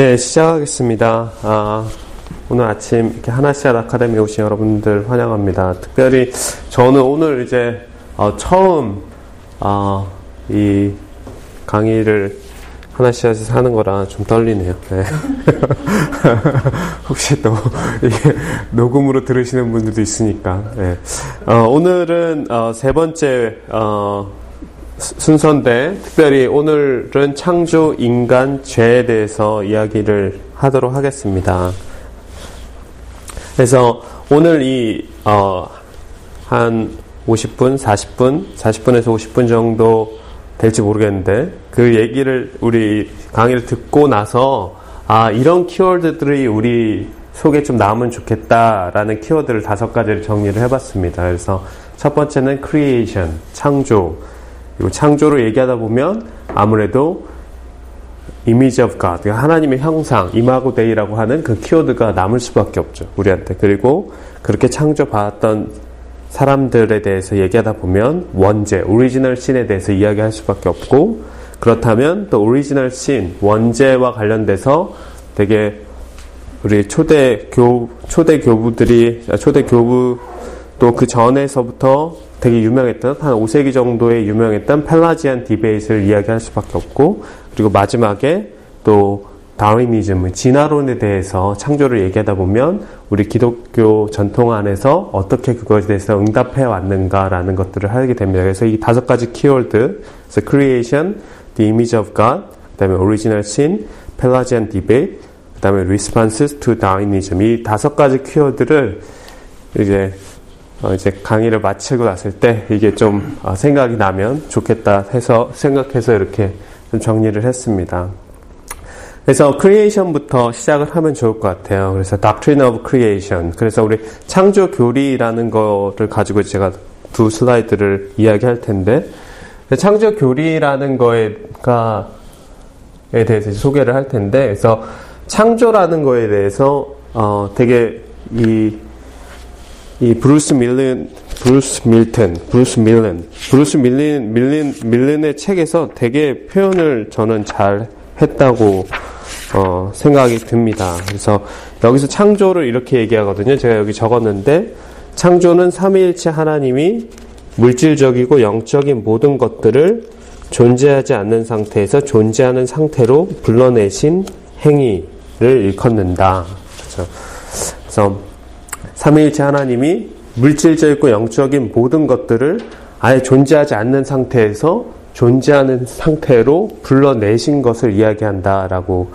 네, 시작하겠습니다. 아, 오늘 아침 이렇게 하나씨앗 아카데미 오신 여러분들 환영합니다. 특별히 저는 오늘 이제 어, 처음 어, 이 강의를 하나씨앗에서 하는 거라 좀 떨리네요. 네. 혹시 또 이게 녹음으로 들으시는 분들도 있으니까. 네. 어, 오늘은 어, 세 번째 어, 순서인데 특별히 오늘은 창조 인간 죄에 대해서 이야기를 하도록 하겠습니다. 그래서 오늘 이, 어, 한 50분, 40분, 40분에서 50분 정도 될지 모르겠는데 그 얘기를 우리 강의를 듣고 나서 아, 이런 키워드들이 우리 속에 좀 나오면 좋겠다라는 키워드를 다섯 가지를 정리를 해봤습니다. 그래서 첫 번째는 creation, 창조. 그리고 창조를 얘기하다 보면 아무래도 image of God, 그러니까 하나님의 형상, 이마고 데이라고 하는 그 키워드가 남을 수밖에 없죠. 우리한테. 그리고 그렇게 창조받았던 사람들에 대해서 얘기하다 보면 원죄, original sin에 대해서 이야기할 수밖에 없고 그렇다면 또 original sin, 원죄와 관련돼서 되게 우리 초대 교 초대 교부들이 초대 교부 또 그 전에서부터 되게 유명했던 한 5세기 정도에 유명했던 Pelagian debate를 이야기할 수밖에 없고 그리고 마지막에 또 다윈이즘, 진화론에 대해서 창조를 얘기하다 보면 우리 기독교 전통 안에서 어떻게 그것에 대해서 응답해 왔는가라는 것들을 하게 됩니다. 그래서 이 다섯 가지 키워드, 그래서 creation, the image of God, 그다음에 original sin, Pelagian debate, 그다음에 responses to Darwinism 이 다섯 가지 키워드를 이제 어 이제 강의를 마치고 났을 때 이게 좀 어 생각이 나면 좋겠다 해서 생각해서 이렇게 좀 정리를 했습니다. 그래서 creation부터 시작을 하면 좋을 것 같아요. 그래서 Doctrine of Creation. 그래서 우리 창조 교리라는 거를 가지고 제가 두 슬라이드를 이야기할 텐데 창조 교리라는 거에가 에 대해서 소개를 할 텐데 그래서 창조라는 거에 대해서 어 되게 이 이 브루스 밀른, 브루스 밀튼, 브루스 밀른, 브루스 밀린, 밀린, 밀른의 책에서 되게 표현을 저는 잘 했다고 어, 생각이 듭니다. 그래서 여기서 창조를 이렇게 얘기하거든요. 제가 여기 적었는데 창조는 삼위일체 하나님이 물질적이고 영적인 모든 것들을 존재하지 않는 상태에서 존재하는 상태로 불러내신 행위를 일컫는다. 그렇죠? 그래서 삼위일체 하나님이 물질적이고 영적인 모든 것들을 아예 존재하지 않는 상태에서 존재하는 상태로 불러내신 것을 이야기한다라고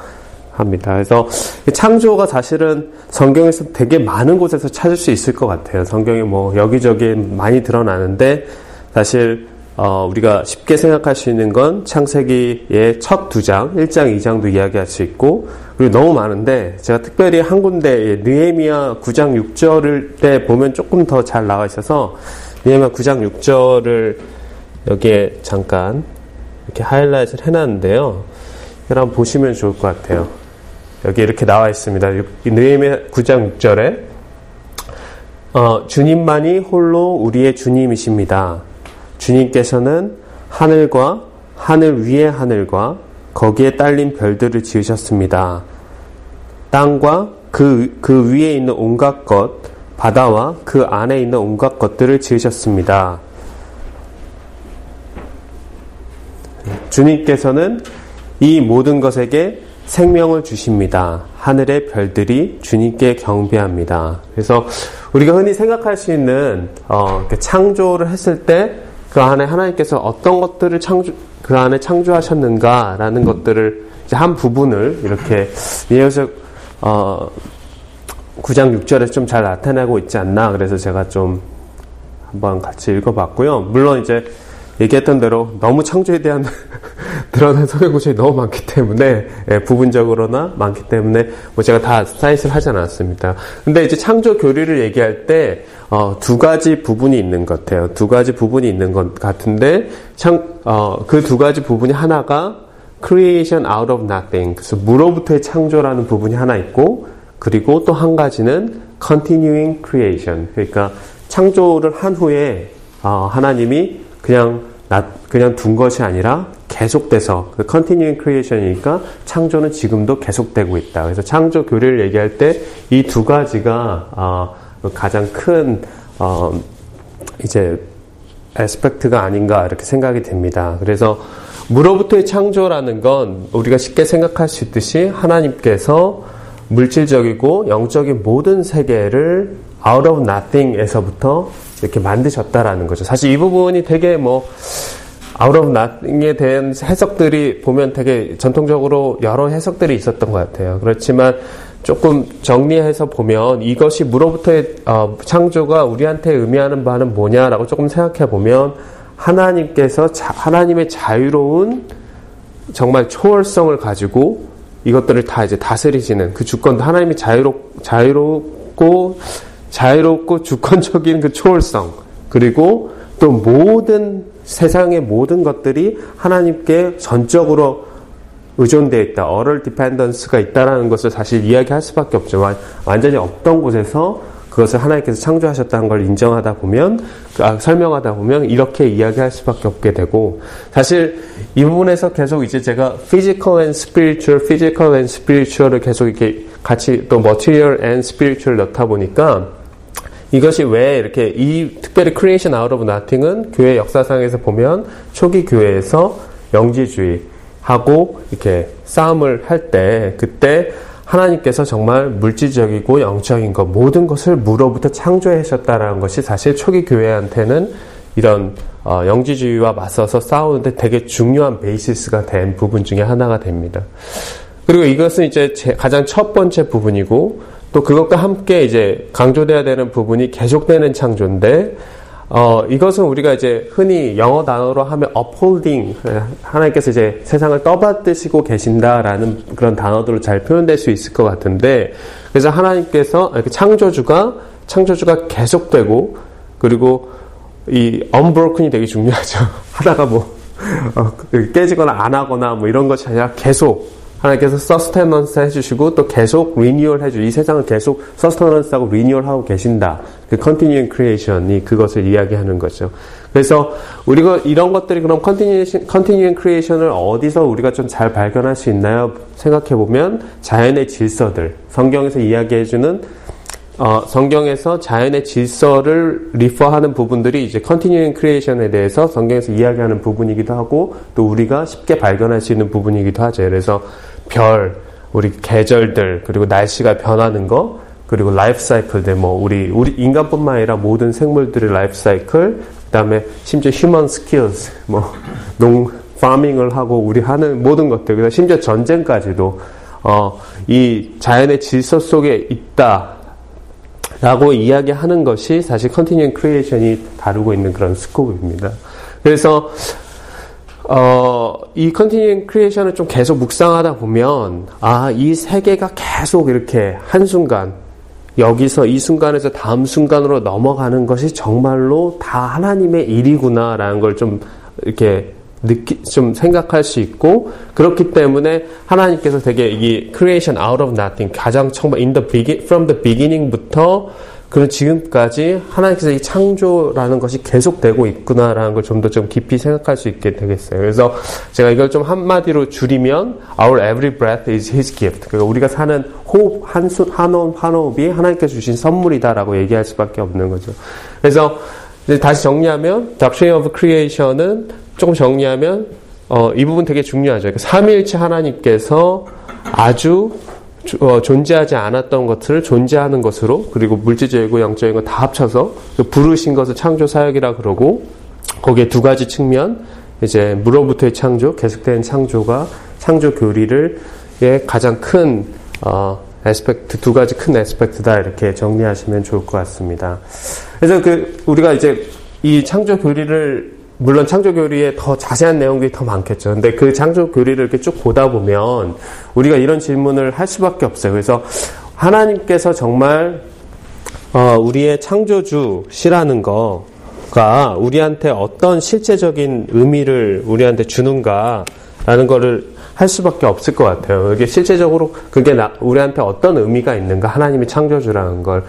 합니다. 그래서 창조가 사실은 성경에서 되게 많은 곳에서 찾을 수 있을 것 같아요. 성경에 뭐 여기저기 많이 드러나는데 사실 어 우리가 쉽게 생각할 수 있는 건 창세기의 첫 두 장, 1장, 2장도 이야기할 수 있고 그리고 너무 많은데 제가 특별히 한 군데 느헤미야 9장 6절을 때 보면 조금 더 잘 나와 있어서 느헤미야 9장 6절을 여기에 잠깐 이렇게 하이라이트를 해놨는데요. 여러분 보시면 좋을 것 같아요. 여기 이렇게 나와 있습니다. 느헤미야 9장 6절에 어, 주님만이 홀로 우리의 주님이십니다. 주님께서는 하늘과 하늘 위의 하늘과 거기에 딸린 별들을 지으셨습니다. 땅과 그, 그 위에 있는 온갖 것, 바다와 그 안에 있는 온갖 것들을 지으셨습니다. 주님께서는 이 모든 것에게 생명을 주십니다. 하늘의 별들이 주님께 경배합니다. 그래서 우리가 흔히 생각할 수 있는 어, 창조를 했을 때 그 안에 하나님께서 어떤 것들을 창조 그 안에 창조하셨는가라는 것들을 한 부분을 이렇게 예어서 어, 9장 6절에 좀 잘 나타나고 있지 않나 그래서 제가 좀 한번 같이 읽어봤고요. 물론 이제 얘기했던 대로 너무 창조에 대한 드러난 성경 구절이 너무 많기 때문에 예, 부분적으로나 많기 때문에 뭐 제가 다 사이즈를 하지 않았습니다. 근데 이제 창조 교리를 얘기할 때두 어, 가지 부분이 있는 것 같아요. 두 가지 부분이 있는 것 같은데 어, 그두 가지 부분이 하나가 creation out of nothing 그래서 무로부터의 창조라는 부분이 하나 있고 그리고 또 한 가지는 continuing creation 그러니까 창조를 한 후에 어, 하나님이 그냥 나, 그냥 둔 것이 아니라 계속돼서 그 continuing creation이니까 창조는 지금도 계속되고 있다. 그래서 창조 교리를 얘기할 때 이 두 가지가 어, 가장 큰 어, 이제 에스펙트가 아닌가 이렇게 생각이 됩니다. 그래서 무로부터의 창조라는 건 우리가 쉽게 생각할 수 있듯이 하나님께서 물질적이고 영적인 모든 세계를 out of nothing에서부터 이렇게 만드셨다라는 거죠. 사실 이 부분이 되게 뭐 out of nothing에 대한 해석들이 보면 되게 전통적으로 여러 해석들이 있었던 것 같아요. 그렇지만 조금 정리해서 보면 이것이 무로부터의 어, 창조가 우리한테 의미하는 바는 뭐냐라고 조금 생각해 보면 하나님께서 자, 하나님의 자유로운 정말 초월성을 가지고 이것들을 다 이제 다스리시는 그 주권도 하나님이 자유롭 자유롭고 자유롭고 주권적인 그 초월성 그리고 또 모든 세상의 모든 것들이 하나님께 전적으로 의존되어 있다. 어럴 디펜던스가 있다라는 것을 사실 이야기할 수밖에 없죠. 완전히 없던 곳에서 그것을 하나님께서 창조하셨다는 걸 인정하다 보면 아, 설명하다 보면 이렇게 이야기할 수밖에 없게 되고 사실 이 부분에서 계속 이제 제가 physical and spiritual, physical and spiritual을 계속 이렇게 같이 또 material and spiritual 넣다 보니까 이것이 왜 이렇게 이 특별히 creation out of nothing은 교회 역사상에서 보면 초기 교회에서 영지주의 하고 이렇게 싸움을 할 때 그때 하나님께서 정말 물질적이고 영적인 것 모든 것을 무로부터 창조하셨다라는 것이 사실 초기 교회한테는 이런 어, 영지주의와 맞서서 싸우는데 되게 중요한 베이시스가 된 부분 중에 하나가 됩니다. 그리고 이것은 이제 가장 첫 번째 부분이고 또 그것과 함께 이제 강조돼야 되는 부분이 계속되는 창조인데 어, 이것은 우리가 이제 흔히 영어 단어로 하면 upholding, 하나님께서 이제 세상을 떠받드시고 계신다라는 그런 단어들로 잘 표현될 수 있을 것 같은데, 그래서 하나님께서 창조주가, 창조주가 계속되고, 그리고 이 unbroken이 되게 중요하죠. 하다가 뭐, 어, 깨지거나 안 하거나 뭐 이런 것이 아니라 계속, 하나님께서 sustenance 해주시고 또 계속 리뉴얼 해주 이 세상을 계속 sustenance하고 renewal하고 계신다. 그 continuing creation이 그것을 이야기하는 거죠. 그래서 우리가 이런 것들이 그럼 continuing creation을 어디서 우리가 좀 잘 발견할 수 있나요? 생각해 보면 자연의 질서들 성경에서 이야기해주는 어, 성경에서 자연의 질서를 refer하는 부분들이 이제 continuing creation에 대해서 성경에서 이야기하는 부분이기도 하고 또 우리가 쉽게 발견할 수 있는 부분이기도 하죠. 그래서 별, 우리 계절들, 그리고 날씨가 변하는 거, 그리고 life cycle들, 뭐, 우리, 우리 인간뿐만 아니라 모든 생물들의 life cycle, 그 다음에 심지어 human skills, 뭐, 농, farming을 하고 우리 하는 모든 것들, 그래서 심지어 전쟁까지도, 어, 이 자연의 질서 속에 있다. 라고 이야기하는 것이 사실 continuing creation이 다루고 있는 그런 scope입니다. 그래서 어, 이 continuing creation을 좀 계속 묵상하다 보면, 아, 이 세계가 계속 이렇게 한순간, 여기서 이 순간에서 다음 순간으로 넘어가는 것이 정말로 다 하나님의 일이구나라는 걸 좀 이렇게 느끼, 좀 생각할 수 있고, 그렇기 때문에 하나님께서 되게 이 creation out of nothing, 가장 처음, in the begin, from the beginning부터 그런 지금까지 하나님께서 이 창조라는 것이 계속되고 있구나라는 걸 좀 더좀 좀 깊이 생각할 수 있게 되겠어요. 그래서 제가 이걸 좀 한마디로 줄이면 Our every breath is His gift. 그러니까 우리가 사는 호흡 한 수, 한 호흡 한 호흡이 하나님께서 주신 선물이다라고 얘기할 수밖에 없는 거죠. 그래서 다시 정리하면 Doctrine of Creation은 조금 정리하면 어, 이 부분 되게 중요하죠. 그러니까 삼일체 하나님께서 아주 어, 존재하지 않았던 것을 존재하는 것으로 그리고 물질적이고 영적인 거 다 합쳐서 그 부르신 것을 창조 사역이라 그러고 거기에 두 가지 측면 이제 무로부터의 창조 계속된 창조가 창조 교리를 의 가장 큰 어, 에스펙트 두 가지 큰 에스펙트다 이렇게 정리하시면 좋을 것 같습니다. 그래서 그 우리가 이제 이 창조 교리를 물론 창조 교리에 더 자세한 내용들이 더 많겠죠. 근데 그 창조 교리를 이렇게 쭉 보다 보면 우리가 이런 질문을 할 수밖에 없어요. 그래서 하나님께서 정말 어, 우리의 창조주시라는 거가 우리한테 어떤 실제적인 의미를 우리한테 주는가라는 거를 할 수밖에 없을 것 같아요. 이게 실제적으로 그게 나, 우리한테 어떤 의미가 있는가 하나님이 창조주라는 걸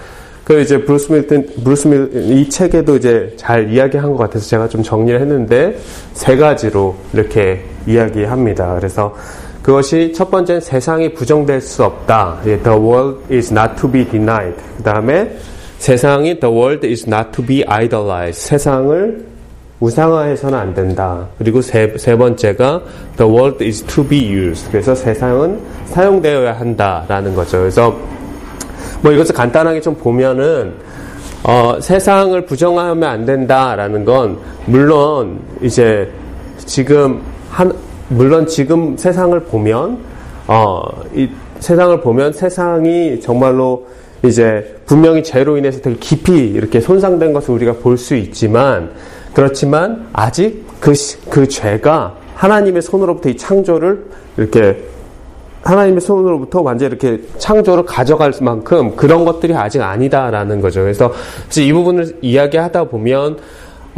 그 이제 브루스 밀튼, 브루스 밀, 이 책에도 이제 잘 이야기한 것 같아서 제가 좀 정리를 했는데 세 가지로 이렇게 이야기합니다. 그래서 그것이 첫 번째는 세상이 부정될 수 없다. The world is not to be denied. 그 다음에 세상이 the world is not to be idolized. 세상을 우상화해서는 안 된다. 그리고 세, 세 번째가 the world is to be used. 그래서 세상은 사용되어야 한다라는 거죠. 그래서 뭐 이것을 간단하게 좀 보면은 어, 세상을 부정하면 안 된다라는 건 물론 이제 지금 한 물론 지금 세상을 보면 어, 이 세상을 보면 세상이 정말로 이제 분명히 죄로 인해서 되게 깊이 이렇게 손상된 것을 우리가 볼 수 있지만 그렇지만 아직 그, 그 죄가 하나님의 손으로부터 이 창조를 이렇게 하나님의 손으로부터 완전 이렇게 창조를 가져갈 만큼 그런 것들이 아직 아니다라는 거죠. 그래서 이 부분을 이야기하다 보면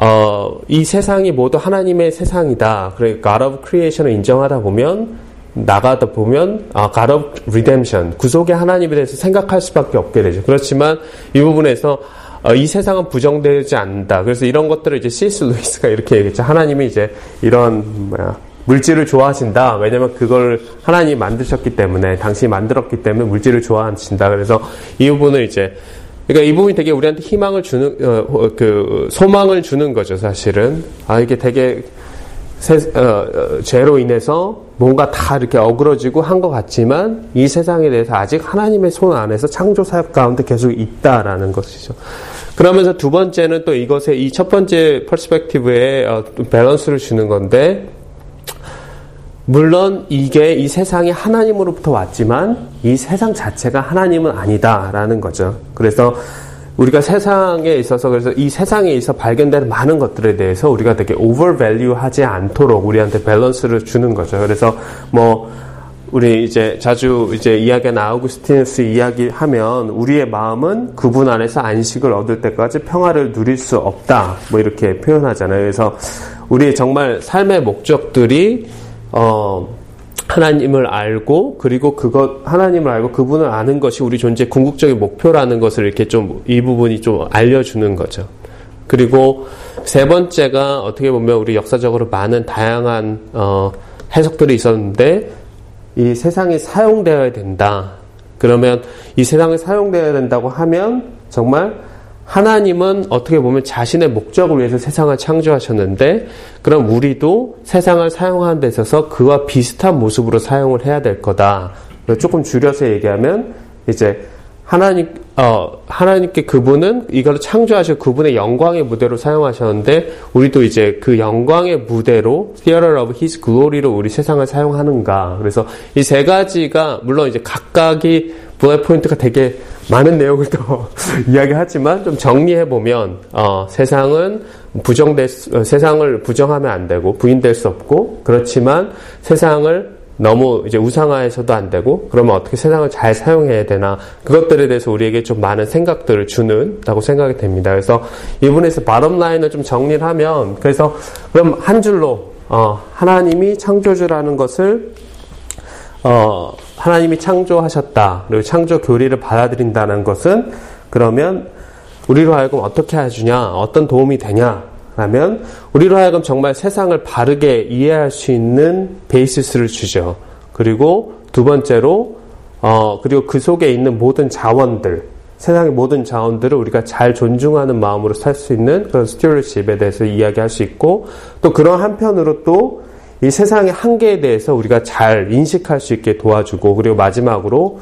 어, 이 세상이 모두 하나님의 세상이다. 그러니까 God of Creation을 인정하다 보면 나가다 보면 아, God of Redemption 구속의 하나님에 대해서 생각할 수밖에 없게 되죠. 그렇지만 이 부분에서 어, 이 세상은 부정되지 않는다. 그래서 이런 것들을 이제 C.S. 루이스가 이렇게 얘기했죠. 하나님이 이제 이런 뭐야 물질을 좋아하신다. 왜냐면 그걸 하나님이 만드셨기 때문에 당신이 만들었기 때문에 물질을 좋아하신다. 그래서 이 부분을 이제 그러니까 이 부분이 되게 우리한테 희망을 주는 어, 어, 그 소망을 주는 거죠. 사실은 아 이게 되게 세, 어, 어, 죄로 인해서 뭔가 다 이렇게 어그러지고 한 것 같지만 이 세상에 대해서 아직 하나님의 손 안에서 창조 사역 가운데 계속 있다라는 것이죠. 그러면서 두 번째는 또 이것에 이 첫 번째 perspective에 어, balance를 주는 건데 물론 이게 이 세상이 하나님으로부터 왔지만 이 세상 자체가 하나님은 아니다라는 거죠. 그래서 우리가 세상에 있어서 그래서 이 세상에 있어 발견되는 많은 것들에 대해서 우리가 되게 overvalue 하지 않도록 우리한테 balance를 주는 거죠. 그래서 뭐 우리 이제 자주 이제 이야기나 아우구스티누스 이야기 하면 우리의 마음은 그분 안에서 안식을 얻을 때까지 평화를 누릴 수 없다. 뭐 이렇게 표현하잖아요. 그래서 우리 정말 삶의 목적들이 어, 하나님을 알고 그리고 그것 하나님을 알고 그분을 아는 것이 우리 존재 궁극적인 목표라는 것을 이렇게 좀 이 부분이 좀 알려주는 거죠. 그리고 세 번째가 어떻게 보면 우리 역사적으로 많은 다양한 어, 해석들이 있었는데 이 세상이 사용되어야 된다. 그러면 이 세상이 사용되어야 된다고 하면 정말 하나님은 어떻게 보면 자신의 목적을 위해서 세상을 창조하셨는데 그럼 우리도 세상을 사용하는 데 있어서 그와 비슷한 모습으로 사용을 해야 될 거다. 조금 줄여서 얘기하면 이제 하나님 어 하나님께 그분은 이걸 창조하셔 그분의 영광의 무대로 사용하셨는데 우리도 이제 그 영광의 무대로 theater of his glory로 우리 세상을 사용하는가. 그래서 이 세 가지가 물론 이제 각각이 블랙 포인트가 되게 많은 내용을 또 이야기하지만 좀 정리해 보면 어, 세상은 부정될 수, 어, 세상을 부정하면 안 되고 부인될 수 없고 그렇지만 세상을 너무 이제 우상화해서도 안 되고 그러면 어떻게 세상을 잘 사용해야 되나 그것들에 대해서 우리에게 좀 많은 생각들을 주는다고 생각이 됩니다. 그래서 이분에서 바람 라인을 좀 정리를 하면 그래서 그럼 한 줄로 어, 하나님이 창조주라는 것을 어, 하나님이 창조하셨다. 그리고 창조 교리를 받아들인다는 것은 그러면 우리로 하여금 어떻게 해주냐, 어떤 도움이 되냐, 라면 우리로 하여금 정말 세상을 바르게 이해할 수 있는 베이시스를 주죠. 그리고 두 번째로, 어, 그리고 그 속에 있는 모든 자원들, 세상의 모든 자원들을 우리가 잘 존중하는 마음으로 살 수 있는 그런 스튜어십에 대해서 이야기할 수 있고, 또 그런 한편으로 또 이 세상의 한계에 대해서 우리가 잘 인식할 수 있게 도와주고 그리고 마지막으로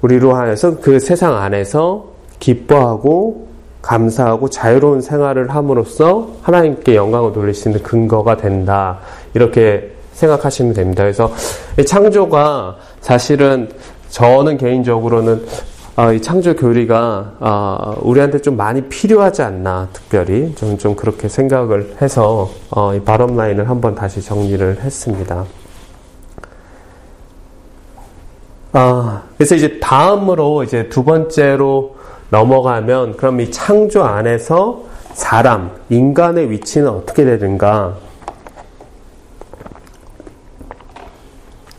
우리로 하여서 그 세상 안에서 기뻐하고 감사하고 자유로운 생활을 함으로써 하나님께 영광을 돌릴 수 있는 근거가 된다. 이렇게 생각하시면 됩니다. 그래서 창조가 사실은 저는 개인적으로는 어, 이 창조 교리가 어, 우리한테 좀 많이 필요하지 않나 특별히 좀, 좀 그렇게 생각을 해서 어, 이 바람 라인을 한번 다시 정리를 했습니다. 아, 그래서 이제 다음으로 이제 두 번째로 넘어가면 그럼 이 창조 안에서 사람, 인간의 위치는 어떻게 되는가?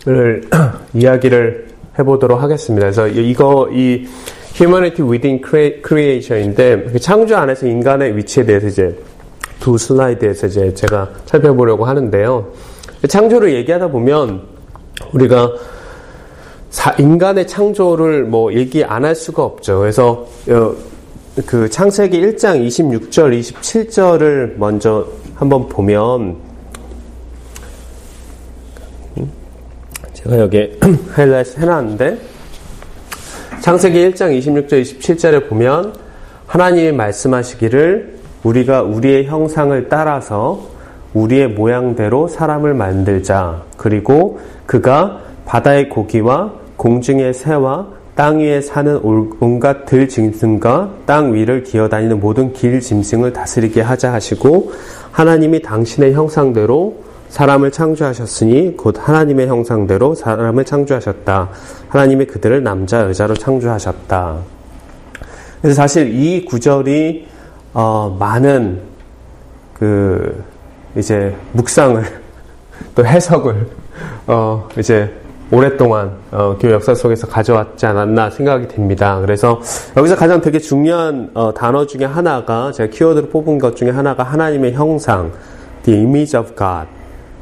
를 이야기를 해보도록 하겠습니다. 그래서 이거 이 Humanity Within Creation인데 그 창조 안에서 인간의 위치에 대해서 이제 두 슬라이드에서 이제 제가 살펴보려고 하는데요. 창조를 얘기하다 보면 우리가 인간의 창조를 뭐 얘기 안 할 수가 없죠. 그래서 어, 그 창세기 1장 26절, 27절을 먼저 한번 보면 제가 여기 하이라이트 해놨는데 창세기 1장 26절, 27절에 보면 하나님이 말씀하시기를 우리가 우리의 형상을 따라서 우리의 모양대로 사람을 만들자. 그리고 그가 바다의 고기와 공중의 새와 땅 위에 사는 온갖 들 짐승과 땅 위를 기어다니는 모든 길 짐승을 다스리게 하자 하시고 하나님이 당신의 형상대로 사람을 창조하셨으니 곧 하나님의 형상대로 사람을 창조하셨다. 하나님이 그들을 남자 여자로 창조하셨다. 그래서 사실 이 구절이 어, 많은 그 이제 묵상을 또 해석을 어, 이제 오랫동안 어, 교회 역사 속에서 가져왔지 않았나 생각이 됩니다. 그래서 여기서 가장 되게 중요한 어, 단어 중에 하나가 제가 키워드로 뽑은 것 중에 하나가 하나님의 형상, the image of God.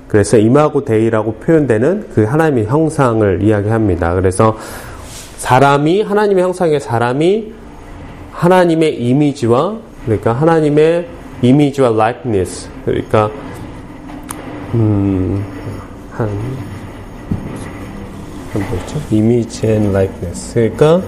그래서 임하고 데이라고 표현되는 그 하나님의 형상을 이야기합니다. 그래서 사람이 하나님의 형상의 사람이 하나님의 이미지와 그러니까 하나님의 이미지와 likeness 그러니까 음 한 뭐죠? Image and likeness. 그러니까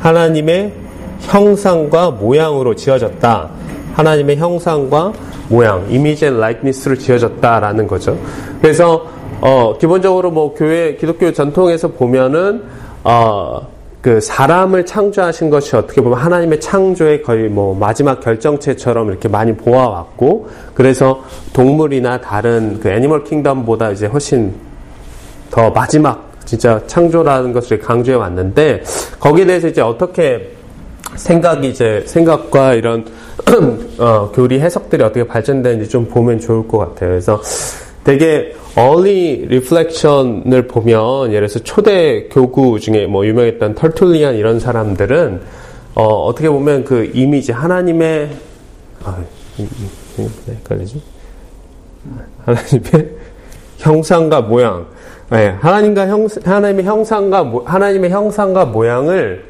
하나님의 형상과 모양으로 지어졌다. 하나님의 형상과 모양, image and likeness로 지어졌다라는 거죠. 그래서 어, 기본적으로 뭐 교회 기독교 전통에서 보면은 어, 그 사람을 창조하신 것이 어떻게 보면 하나님의 창조의 거의 뭐 마지막 결정체처럼 이렇게 많이 보아왔고 그래서 동물이나 다른 그 애니멀 킹덤보다 이제 훨씬 더 마지막 진짜 창조라는 것을 강조해 왔는데 거기에 대해서 이제 어떻게 생각이 이제 생각과 이런 어, 교리 해석들이 어떻게 발전되는지 좀 보면 좋을 것 같아요. 그래서 되게 early reflection을 보면 예를 들어서 초대 교구 중에 뭐 유명했던 털툴리안 이런 사람들은 어, 떻게 보면 그 이미지 하나님의 아, 헷갈리지? 하나님의 형상과 모양 네, 하나님과 형, 하나님의 형상과 하나님의 형상과 모양을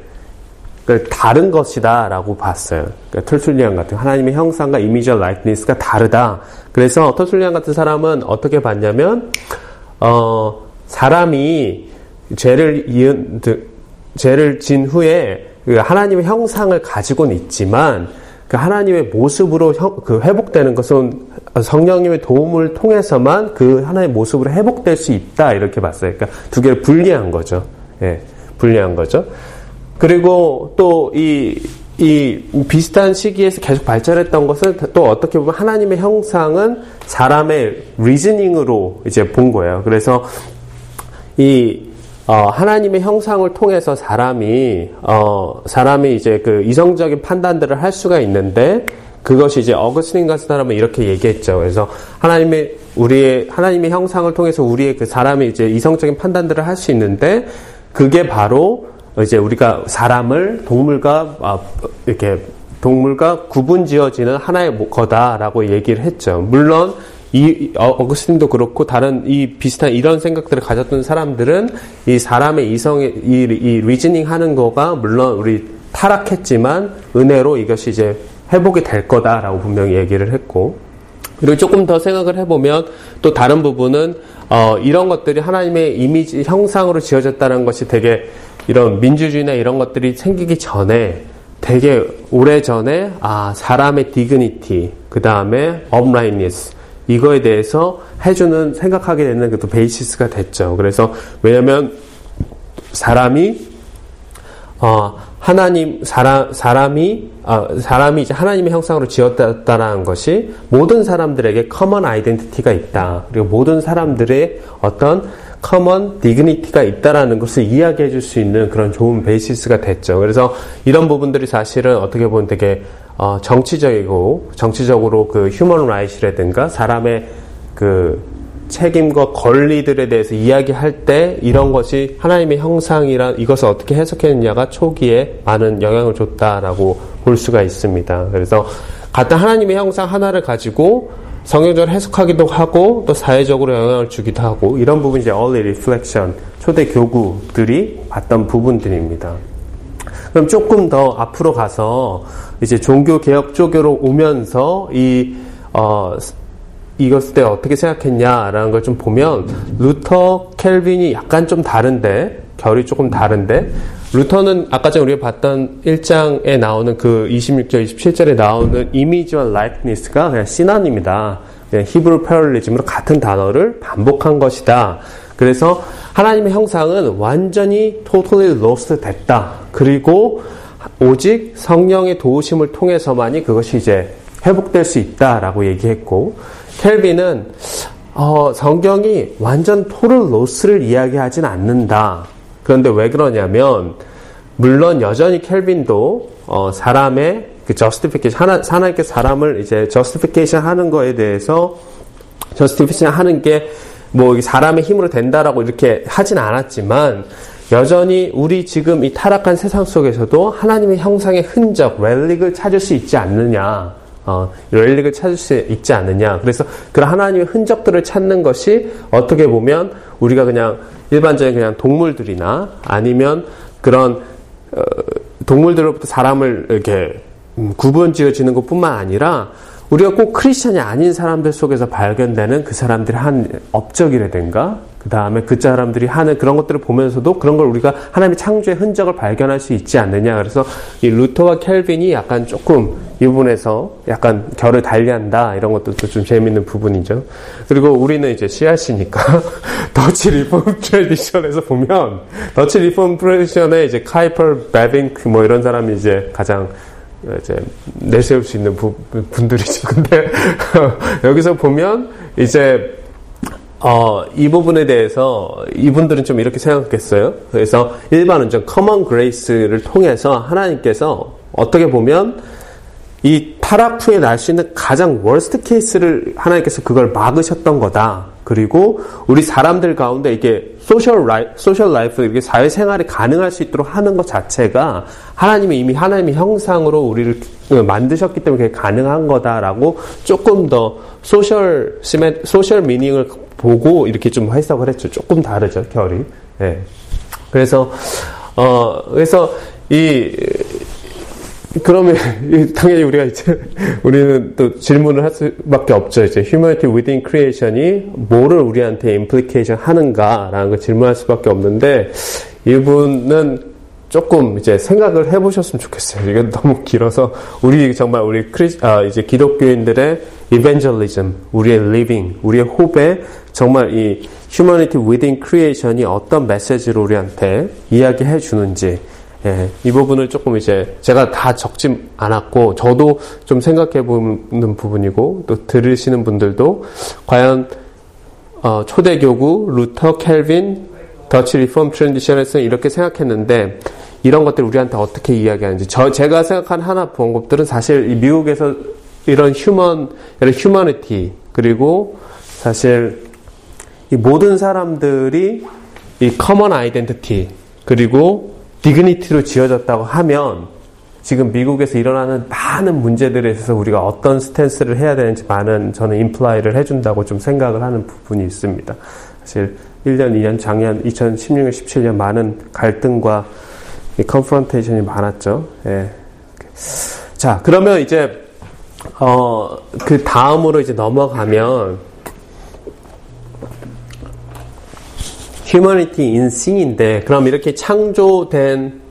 그 다른 것이다라고 봤어요. 그러니까 털툴리안 같은 하나님의 형상과 이미지와 라이트니스가 다르다. 그래서 털툴리안 같은 사람은 어떻게 봤냐면 어, 사람이 죄를 이은 죄를 진 후에 그 하나님의 형상을 가지고는 있지만 그 하나님의 모습으로 그 회복되는 것은 성령님의 도움을 통해서만 그 하나의 모습으로 회복될 수 있다 이렇게 봤어요. 그러니까 두 개를 분리한 거죠. 예, 분리한 거죠. 그리고 또이이 비슷한 시기에서 계속 발전했던 것은 또 어떻게 보면 하나님의 형상은 사람의 리즈닝으로 이제 본 거예요. 그래서 이 어, 하나님의 형상을 통해서 사람이 어, 사람이 이제 그 이성적인 판단들을 할 수가 있는데 그것이 이제 어거스틴 같은 사람은 이렇게 얘기했죠. 그래서 하나님의 우리의 하나님의 형상을 통해서 우리의 그 사람이 이제 이성적인 판단들을 할 수 있는데 그게 바로 이제 우리가 사람을 동물과 아, 이렇게 동물과 구분지어지는 하나의 거다라고 얘기를 했죠. 물론 이 어, 어거스틴도 그렇고 다른 이 비슷한 이런 생각들을 가졌던 사람들은 이 사람의 이성의 이, 이 reasoning 하는 거가 물론 우리 타락했지만 은혜로 이것이 이제 회복이 될 거다라고 분명히 얘기를 했고 그리고 조금 더 생각을 해보면 또 다른 부분은 어, 이런 것들이 하나님의 이미지 형상으로 지어졌다는 것이 되게 이런 민주주의나 이런 것들이 생기기 전에 되게 오래 전에 아 사람의 dignity 그 다음에 uprightness 이거에 대해서 해주는 생각하게 되는 그 basis가 됐죠. 그래서 왜냐하면 사람이 어, 하나님 사람 사람이 어, 사람이 이제 하나님의 형상으로 지었다라는 것이 모든 사람들에게 common identity가 있다. 그리고 모든 사람들의 어떤 common dignity가 있다라는 것을 이야기해 줄 수 있는 그런 좋은 basis가 됐죠. 그래서 이런 부분들이 사실은 어떻게 보면 되게 어, 정치적이고 정치적으로 그 휴먼 라이트라든가 사람의 그 책임과 권리들에 대해서 이야기할 때 이런 것이 하나님의 형상이란 이것을 어떻게 해석했느냐가 초기에 많은 영향을 줬다라고 볼 수가 있습니다. 그래서 같은 하나님의 형상 하나를 가지고 성경적으로 해석하기도 하고 또 사회적으로 영향을 주기도 하고 이런 부분이 이제 early reflection 초대 교구들이 봤던 부분들입니다. 그럼 조금 더 앞으로 가서 이제 종교 개혁 쪽으로 오면서 이 어, 이것에 대해 어떻게 생각했냐라는 걸 좀 보면 루터 칼빈이 약간 좀 다른데 결이 조금 다른데 루터는 아까 전에 우리가 봤던 1장에 나오는 그 26절, 27절에 나오는 이미지와 likeness가 그냥 synonym이다. 그냥 히브리 parallelism으로 같은 단어를 반복한 것이다. 그래서 하나님의 형상은 완전히 totally lost 됐다. 그리고 오직 성령의 도우심을 통해서만이 그것이 이제 회복될 수 있다라고 얘기했고 켈빈은 어, 성경이 완전 토를 로스를 이야기하진 않는다. 그런데 왜 그러냐면 물론 여전히 켈빈도 어, 사람의 그 justification 하나 하나님께 사람을 이제 justification 하는 거에 대해서 justification 하는 게 뭐 사람의 힘으로 된다라고 이렇게 하진 않았지만 여전히 우리 지금 이 타락한 세상 속에서도 하나님의 형상의 흔적, 렐릭을 찾을 수 있지 않느냐. 어, 렐릭을 찾을 수 있지 않느냐. 그래서 그런 하나님의 흔적들을 찾는 것이 어떻게 보면 우리가 그냥 일반적인 그냥 동물들이나 아니면 그런 어, 동물들로부터 사람을 이렇게 음, 구분 지어지는 것뿐만 아니라 우리가 꼭 크리스천이 아닌 사람들 속에서 발견되는 그 사람들의 한 업적이라든가 그 다음에 그 사람들이 하는 그런 것들을 보면서도 그런 걸 우리가 하나님의 창조의 흔적을 발견할 수 있지 않느냐. 그래서 이 루터와 칼빈이 약간 조금 이 부분에서 약간 결을 달리한다. 이런 것도 좀 재밌는 부분이죠. 그리고 우리는 이제 씨앗이니까 Dutch Reformed tradition에서 보면 Dutch Reformed tradition에 이제 카이퍼, 바빙크 뭐 이런 사람이 이제 가장 이제 내세울 수 있는 부, 분들이죠. 근데 여기서 보면 이제 어, 이 부분에 대해서 이분들은 좀 이렇게 생각했어요. 그래서 일반 은총 좀 common grace를 통해서 하나님께서 어떻게 보면 이 후에 날 수 있는 가장 worst case를 하나님께서 그걸 막으셨던 거다. 그리고 우리 사람들 가운데 이게 social li social life 이게 사회 생활이 가능할 수 있도록 하는 것 자체가 하나님이 이미 하나님의 형상으로 우리를 만드셨기 때문에 그게 가능한 거다라고 조금 더 social 시메 social meaning을 보고 이렇게 좀 해석을 했죠. 조금 다르죠 결이. 예. 그래서 어 그래서 이 그러면 당연히 우리가 이제 우리는 또 질문을 할 수밖에 없죠. 이제 humanity within creation이 뭐를 우리한테 implication 하는가라는 걸 질문할 수밖에 없는데 이분은 조금 이제 생각을 해보셨으면 좋겠어요. 이건 너무 길어서 우리 정말 우리 크리 아 이제 기독교인들의 evangelism, 우리의 living, 우리의 호흡에 정말 이 humanity within creation이 어떤 메시지를 우리한테 이야기해 주는지 예, 이 부분을 조금 이제 제가 다 적지 않았고 저도 좀 생각해 보는 부분이고 또 들으시는 분들도 과연 어, 초대 교부 루터 칼빈 Dutch Reformed tradition에서 이렇게 생각했는데 이런 것들 우리한테 어떻게 이야기하는지 저 제가 생각한 하나 본 것들은 사실 미국에서 이런 human 이런 humanity 그리고 사실 이 모든 사람들이 이 common identity 그리고 dignity로 지어졌다고 하면 지금 미국에서 일어나는 많은 문제들에 있어서 우리가 어떤 stance를 해야 되는지 많은 저는 imply를 해준다고 좀 생각을 하는 부분이 있습니다. 사실 1년, 2년, 작년 2016년, 17년 많은 갈등과 이 컨프런테이션이 많았죠. 예. 자, 그러면 이제 어, 그 다음으로 이제 넘어가면 휴머니티 인싱인데 그럼 이렇게 창조된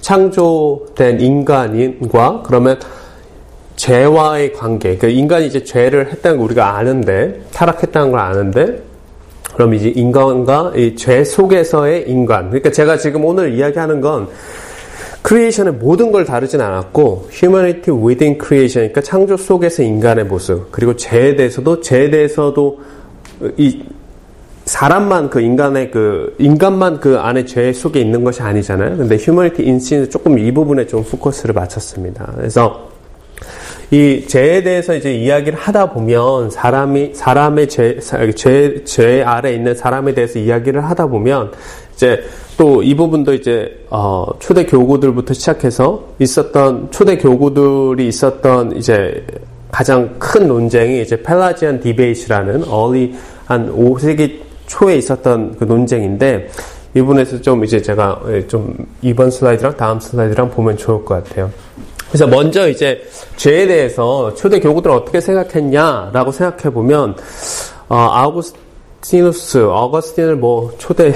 창조된 인간과 그러면 죄와의 관계, 그 인간이 이제 죄를 했다는 걸 우리가 아는데 타락했다는 걸 아는데 그럼 이제 인간과 이 죄 속에서의 인간. 그러니까 제가 지금 오늘 이야기하는 건 creation의 모든 걸 다루진 않았고 humanity within creation 그러니까 창조 속에서 인간의 모습 그리고 죄에 대해서도 죄에 대해서도 이 사람만 그 인간의 그 인간만 그 안에 죄 속에 있는 것이 아니잖아요. 근데 humanity in sin은 조금 이 부분에 좀 포커스를 맞췄습니다. 그래서 이 죄에 대해서 이제 이야기를 하다 보면 사람이 사람의 죄, 죄, 죄 아래 있는 사람에 대해서 이야기를 하다 보면 이제 또 이 부분도 이제 어, 초대 교구들부터 시작해서 있었던 초대 교구들이 있었던 이제 가장 큰 논쟁이 이제 펠라지안 디베이시라는 어리 한 5세기 초에 있었던 그 논쟁인데 이 부분에서 좀 이제 제가 좀 이번 슬라이드랑 다음 슬라이드랑 보면 좋을 것 같아요. 그래서 먼저 이제 죄에 대해서 초대 교구들은 어떻게 생각했냐라고 생각해 보면 어, 아우구스티누스, 어거스틴을 뭐 초대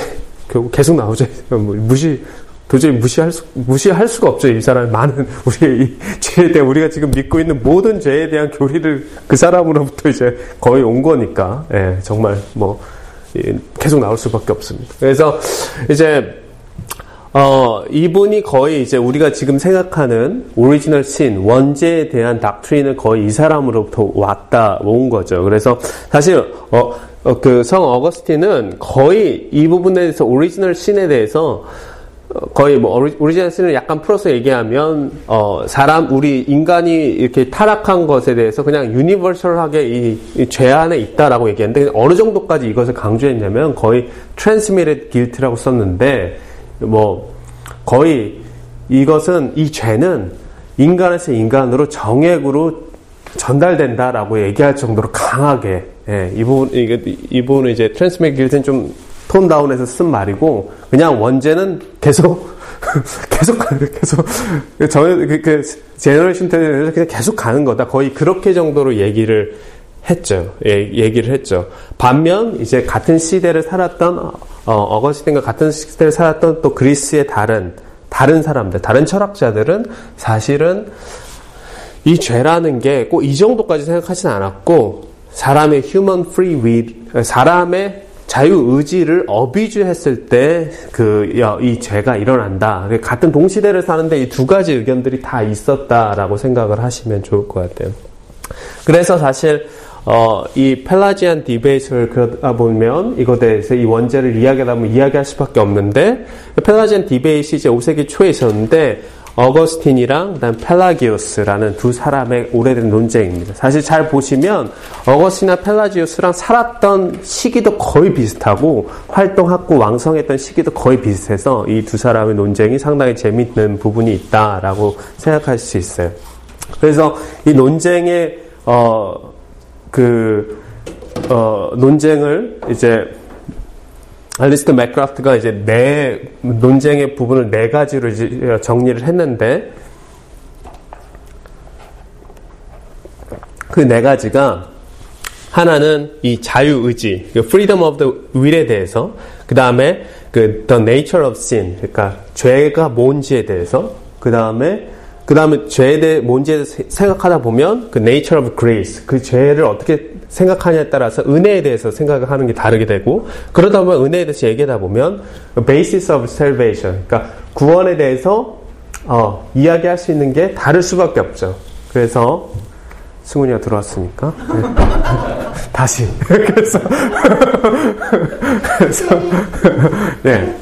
교부 계속 나오죠. 뭐 무시 도저히 무시할 수, 무시할 수가 없죠. 이 사람 많은 우리의 이 죄에 대한 우리가 지금 믿고 있는 모든 죄에 대한 교리를 그 사람으로부터 이제 거의 온 거니까 예, 정말 뭐 예, 계속 나올 수밖에 없습니다. 그래서 이제 어, 이분이 거의 이제 우리가 지금 생각하는 original sin, 원죄에 대한 doctrine을 거의 이 사람으로부터 왔다, 온 거죠. 그래서 사실, 어, 어 그 성 어거스틴은 거의 이 부분에 대해서 original sin에 대해서 어, 거의 뭐 original sin을 약간 풀어서 얘기하면 어 사람 우리 인간이 이렇게 타락한 것에 대해서 그냥 universal하게 이, 이 죄 안에 있다라고 얘기했는데 어느 정도까지 이것을 강조했냐면 거의 transmitted guilt라고 썼는데 뭐 거의 이것은 이 죄는 인간에서 인간으로 정액으로 전달된다라고 얘기할 정도로 강하게 예, 이 부분 이게 이 부분은 이제 transmitted guilt은 좀 tone down해서 쓴 말이고 그냥 원제는 계속 계속 계속 저는 그, 그 generation 때에서 그냥 계속 가는 거다 거의 그렇게 정도로 얘기를 했죠. 예, 얘기를 했죠. 반면 이제 같은 시대를 살았던 어, 어거스틴과 같은 시대를 살았던 또 그리스의 다른 다른 사람들, 다른 철학자들은 사실은 이 죄라는 게 꼭 이 정도까지 생각하진 않았고 사람의 human free will, 사람의 자유 의지를 어비주했을 때 그 이 죄가 일어난다. 같은 동시대를 사는데 이 두 가지 의견들이 다 있었다라고 생각을 하시면 좋을 것 같아요. 그래서 사실 어, 이 펠라지안 디베이트를 그러다 보면 이거에 대해서 이 원제를 이야기하다 보면 이야기할 수밖에 없는데 Pelagian debate 이제 5세기 초에 있었는데 어거스틴이랑 그다음 펠라기우스라는 두 사람의 오래된 논쟁입니다. 사실 잘 보시면 어거스틴이나 펠라기우스랑 살았던 시기도 거의 비슷하고 활동하고 왕성했던 시기도 거의 비슷해서 이 두 사람의 논쟁이 상당히 재밌는 부분이 있다라고 생각할 수 있어요. 그래서 이 논쟁의 어, 그, 어, 논쟁을 이제 알리스트 맥크라프트가 이제 네 논쟁의 부분을 네 가지로 이제 정리를 했는데 그 네 가지가 하나는 이 자유 의지, 그 freedom of the will에 대해서, 그 다음에 그 the nature of sin, 그러니까 죄가 뭔지에 대해서, 그 다음에 그 다음에 죄에 대해 뭔지에 대해서 생각하다 보면 그 nature of grace, 그 죄를 어떻게 생각하냐에 따라서 은혜에 대해서 생각을 하는 게 다르게 되고 그러다 보면 은혜에 대해서 얘기하다 보면 basis of salvation, 그러니까 구원에 대해서 어, 이야기할 수 있는 게 다를 수밖에 없죠. 그래서 승훈이가 들어왔으니까 네. 다시 그래서 그래서 네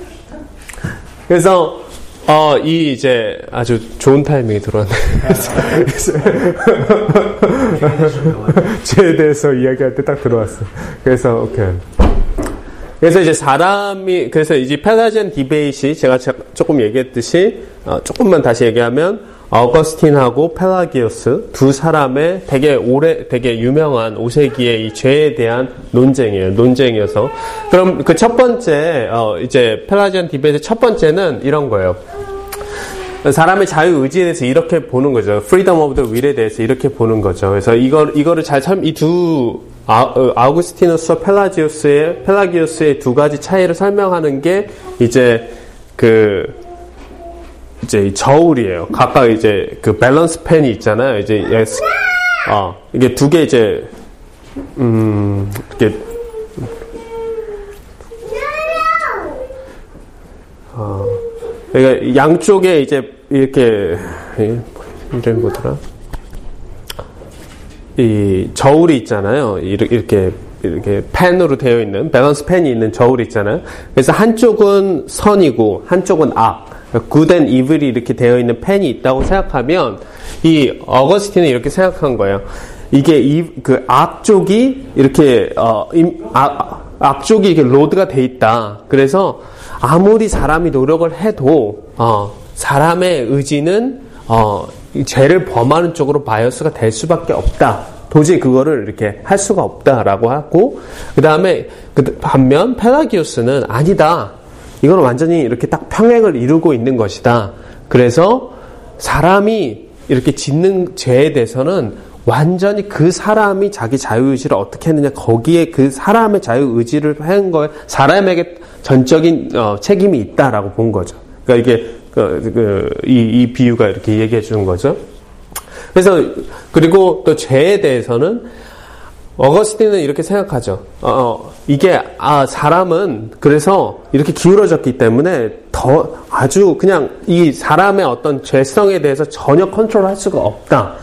그래서 어, 이 이제 아주 좋은 타이밍이 들어왔네. 죄에 대해서 이야기할 때 딱 들어왔어. 그래서, 오케이. 그래서 이제 사람이, 그래서 이제 Pelagian debate이 제가 조금 얘기했듯이, 어, 조금만 다시 얘기하면, 어거스틴하고 펠라기우스 두 사람의 되게 오래, 되게 유명한 5세기의 이 죄에 대한 논쟁이에요. 논쟁이어서. 그럼 그 첫 번째, 어, 이제 Pelagian debate 첫 번째는 이런 거예요. 사람의 자유 의지에 대해서 이렇게 보는 거죠. freedom of the will에 대해서 이렇게 보는 거죠. 그래서 이걸 이거를 잘 참 이두 아, 어, 아우구스티누스와 펠라지우스의 펠라기우스의 두 가지 차이를 설명하는 게 이제 그 이제 저울이에요. 각각 이제 그 밸런스 펜이 있잖아요. 이제 어 이게 두 개 이제 음 이렇게 어 그러니까 양쪽에 이제 이렇게 이런 거더라. 이 저울이 있잖아요. 이렇게 이렇게 pan으로 되어 있는 balance pan이 있는 저울이 있잖아요. 그래서 한쪽은 선이고 한쪽은 악. good and evil이 이렇게 되어 있는 pan이 있다고 생각하면 이 어거스틴은 이렇게 생각한 거예요. 이게 이, 그 앞쪽이 이렇게 어, 임, 아, 앞쪽이 이렇게 load가 돼 있다. 그래서 아무리 사람이 노력을 해도 어, 사람의 의지는 어, 죄를 범하는 쪽으로 바이어스가 될 수밖에 없다. 도저히 그거를 이렇게 할 수가 없다라고 하고 그 다음에 그 반면 페라기우스는 아니다. 이거는 완전히 이렇게 딱 평행을 이루고 있는 것이다. 그래서 사람이 이렇게 짓는 죄에 대해서는 완전히 그 사람이 자기 자유의지를 어떻게 했느냐 거기에 그 사람의 자유의지를 한 거에 사람에게 전적인 어, 책임이 있다라고 본 거죠. 그러니까 이게 그, 그, 이, 이 비유가 이렇게 얘기해 주는 거죠. 그래서 그리고 또 죄에 대해서는 어거스틴은 이렇게 생각하죠. 어, 어, 이게 아 사람은 그래서 이렇게 기울어졌기 때문에 더 아주 그냥 이 사람의 어떤 죄성에 대해서 전혀 컨트롤할 수가 없다.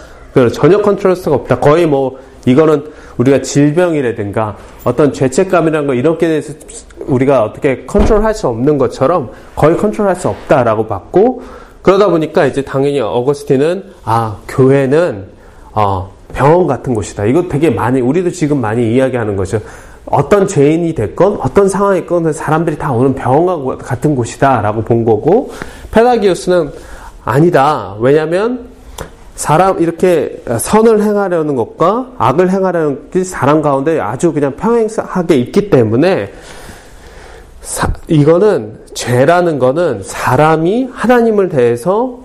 전혀 컨트롤할 수가 없다. 거의 뭐 이거는 우리가 질병이라든가 어떤 죄책감이라는 거 이렇게 대해서 우리가 어떻게 컨트롤할 수 없는 것처럼 거의 컨트롤할 수 없다라고 봤고 그러다 보니까 이제 당연히 어거스틴은 아 교회는 어, 병원 같은 곳이다. 이거 되게 많이 우리도 지금 많이 이야기하는 거죠. 어떤 죄인이 됐건 어떤 상황이 있건 사람들이 다 오는 병원 같은 곳이다라고 본 거고 페라기우스는 아니다. 왜냐하면 사람 이렇게 선을 행하려는 것과 악을 행하려는 게 사람 가운데 아주 그냥 평행하게 있기 때문에 사, 이거는 죄라는 거는 사람이 하나님을 대해서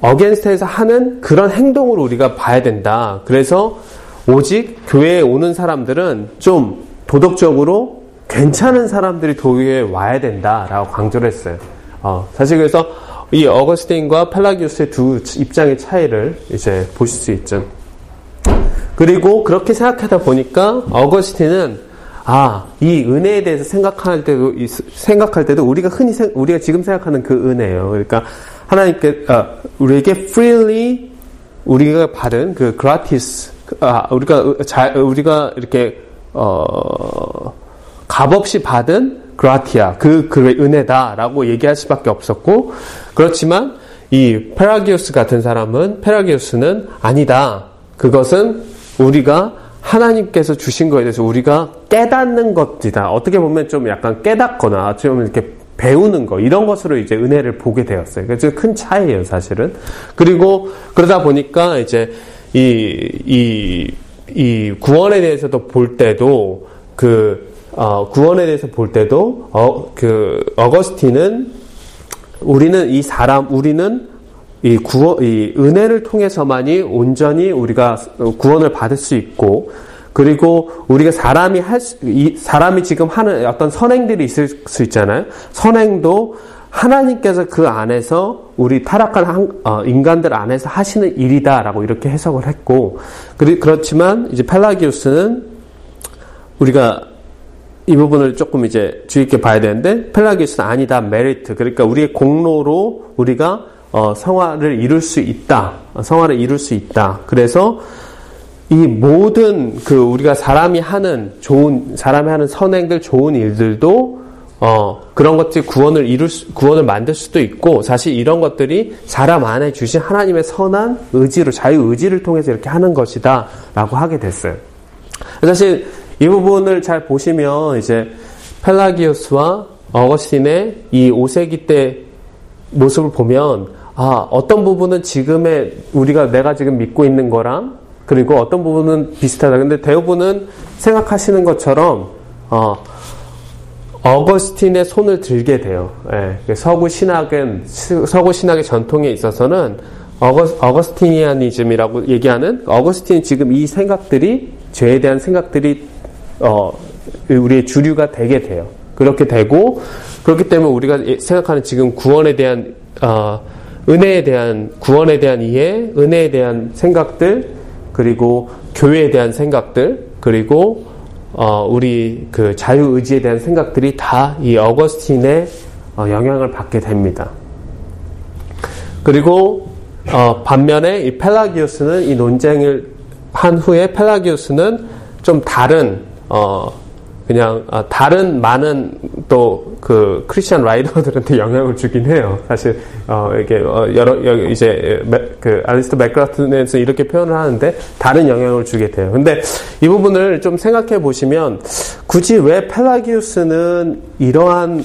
어겐스트에서 하는 그런 행동으로 우리가 봐야 된다. 그래서 오직 교회에 오는 사람들은 좀 도덕적으로 괜찮은 사람들이 교회에 와야 된다라고 강조를 했어요. 어, 사실 그래서 이 어거스틴과 펠라기우스의 두 입장의 차이를 이제 보실 수 있죠. 그리고 그렇게 생각하다 보니까 어거스틴은 아, 이 은혜에 대해서 생각할 때도 생각할 때도 우리가 흔히 우리가 지금 생각하는 그 은혜예요. 그러니까 하나님께 아, 우리에게 freely 우리가 받은 그 gratis 아, 우리가 자, 우리가 이렇게 어 값없이 받은 그라티아 그, 그 은혜다라고 얘기할 수밖에 없었고 그렇지만 이 페라기우스 같은 사람은 페라기우스는 아니다. 그것은 우리가 하나님께서 주신 거에 대해서 우리가 깨닫는 것이다. 어떻게 보면 좀 약간 깨닫거나 좀 이렇게 배우는 거 이런 것으로 이제 은혜를 보게 되었어요. 그래서 큰 차이예요, 사실은. 그리고 그러다 보니까 이제 이 이 이 구원에 대해서도 볼 때도 그 어, 구원에 대해서 볼 때도 어, 그 어거스틴은 우리는 이 사람 우리는 이 구원 이 은혜를 통해서만이 온전히 우리가 구원을 받을 수 있고 그리고 우리가 사람이 할 수, 이 사람이 지금 하는 어떤 선행들이 있을 수 있잖아요. 선행도 하나님께서 그 안에서 우리 타락한 어, 인간들 안에서 하시는 일이다라고 이렇게 해석을 했고 그렇지만 이제 펠라기우스는 우리가 이 부분을 조금 이제 주의 깊게 봐야 되는데 펠라기우스는 아니다 메리트. 그러니까 우리의 공로로 우리가 어, 성화를 이룰 수 있다. 어, 성화를 이룰 수 있다. 그래서 이 모든 그 우리가 사람이 하는 좋은 사람이 하는 선행들 좋은 일들도 어 그런 것들이 구원을 이룰 수, 구원을 만들 수도 있고 사실 이런 것들이 사람 안에 주신 하나님의 선한 의지로 자유 의지를 통해서 이렇게 하는 것이다라고 하게 됐어요. 사실 이 부분을 잘 보시면 이제 펠라기우스와 어거스틴의 이 5세기 때 모습을 보면 아 어떤 부분은 지금의 우리가 내가 지금 믿고 있는 거랑 그리고 어떤 부분은 비슷하다. 근데 대부분은 생각하시는 것처럼 어, 어거스틴의 손을 들게 돼요. 예, 서구 신학은 서구 신학의 전통에 있어서는 어거, 어거스티니아니즘이라고 얘기하는 어거스틴 지금 이 생각들이 죄에 대한 생각들이 어, 우리의 주류가 되게 돼요. 그렇게 되고 그렇기 때문에 우리가 생각하는 지금 구원에 대한 어, 은혜에 대한 구원에 대한 이해, 은혜에 대한 생각들, 그리고 교회에 대한 생각들, 그리고 어, 우리 그 자유 의지에 대한 생각들이 다 이 어거스틴의 어, 영향을 받게 됩니다. 그리고 어, 반면에 이 펠라기우스는 이 논쟁을 한 후에 펠라기우스는 좀 다른 어, 그냥 아, 다른 많은 또 그 Christian writer들한테 영향을 주긴 해요. 사실 어 이게 어 여러 이제 그 알리스터 맥그라스 책에서 이렇게 표현을 하는데 다른 영향을 주게 돼요. 근데 이 부분을 좀 생각해 보시면 굳이 왜 펠라기우스는 이러한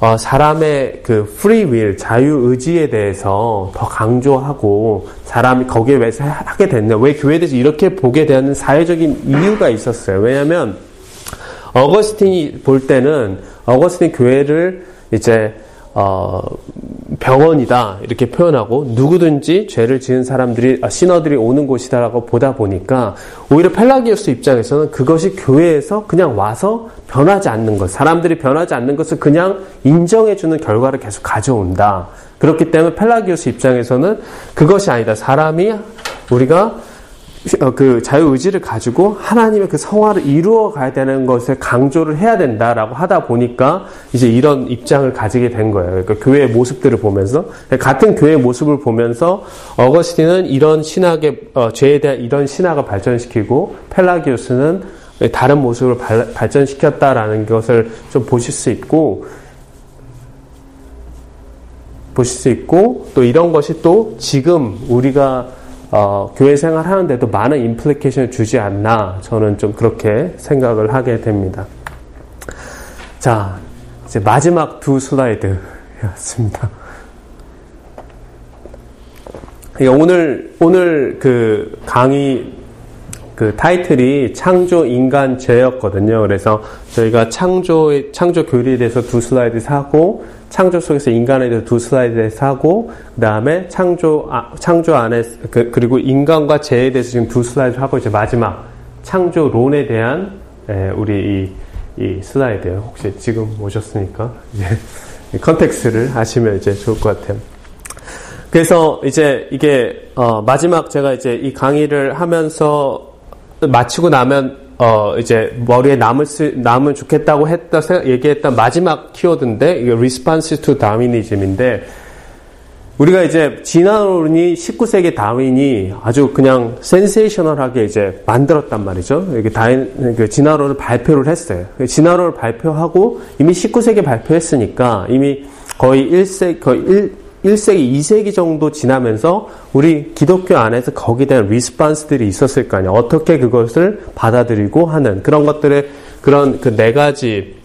어, 사람의 그 free will, 자유 의지에 대해서 더 강조하고 사람이 거기에 왜 하게 됐냐? 왜 교회에 대해서 이렇게 보게 되는 사회적인 이유가 있었어요. 왜냐하면 어거스틴이 볼 때는 어거스틴 교회를 이제 어, 병원이다 이렇게 표현하고 누구든지 죄를 지은 사람들이 아, sinner들이 오는 곳이다라고 보다 보니까 오히려 펠라기우스 입장에서는 그것이 교회에서 그냥 와서 변하지 않는 것, 사람들이 변하지 않는 것을 그냥 인정해 주는 결과를 계속 가져온다. 그렇기 때문에 펠라기우스 입장에서는 그것이 아니다. 사람이 우리가 어, 그 자유의지를 가지고 하나님의 그 성화를 이루어 가야 되는 것을 강조를 해야 된다라고 하다 보니까 이제 이런 입장을 가지게 된 거예요. 그러니까 교회의 모습들을 보면서 같은 교회의 모습을 보면서 어거스틴은 이런 신학의 어, 죄에 대한 이런 신학을 발전시키고 펠라기우스는 다른 모습을 발, 발전시켰다라는 것을 좀 보실 수 있고 보실 수 있고 또 이런 것이 또 지금 우리가 어, 교회 생활 하는데도 많은 인플리케이션을 주지 않나 저는 좀 그렇게 생각을 하게 됩니다. 자, 이제 마지막 두 슬라이드였습니다. 오늘 오늘 그 강의 그 타이틀이 창조 인간 죄였거든요. 그래서 저희가 창조 창조 교리에 대해서 두 슬라이드 사고 창조 속에서 인간에 대해서 두 슬라이드 사고 그 다음에 창조 아, 창조 안에 그, 리고 인간과 죄에 대해서 지금 두 슬라이드 하고 이제 마지막 창조론에 대한 에, 우리 이, 이 슬라이드예요. 혹시 지금 오셨으니까 이제 컨텍스를 아시면 이제 좋을 것 같아요. 그래서 이제 이게 어, 마지막 제가 이제 이 강의를 하면서 마치고 나면 어 이제 머리에 남을 수, 남으면 좋겠다고 했다 얘기했던 마지막 키워드인데 이게 response to Darwinism인데 우리가 이제 진화론이 19세기 다윈이 아주 그냥 센세이셔널하게 이제 만들었단 말이죠. 이게 다윈 그 진화론을 발표를 했어요. 진화론을 발표하고 이미 19세기 발표했으니까 이미 거의 1세 거의 1 1세기, 2세기 정도 지나면서 우리 기독교 안에서 거기에 대한 리스판스들이 있었을 거 아니에요. 어떻게 그것을 받아들이고 하는 그런 것들의 그런 그 네 가지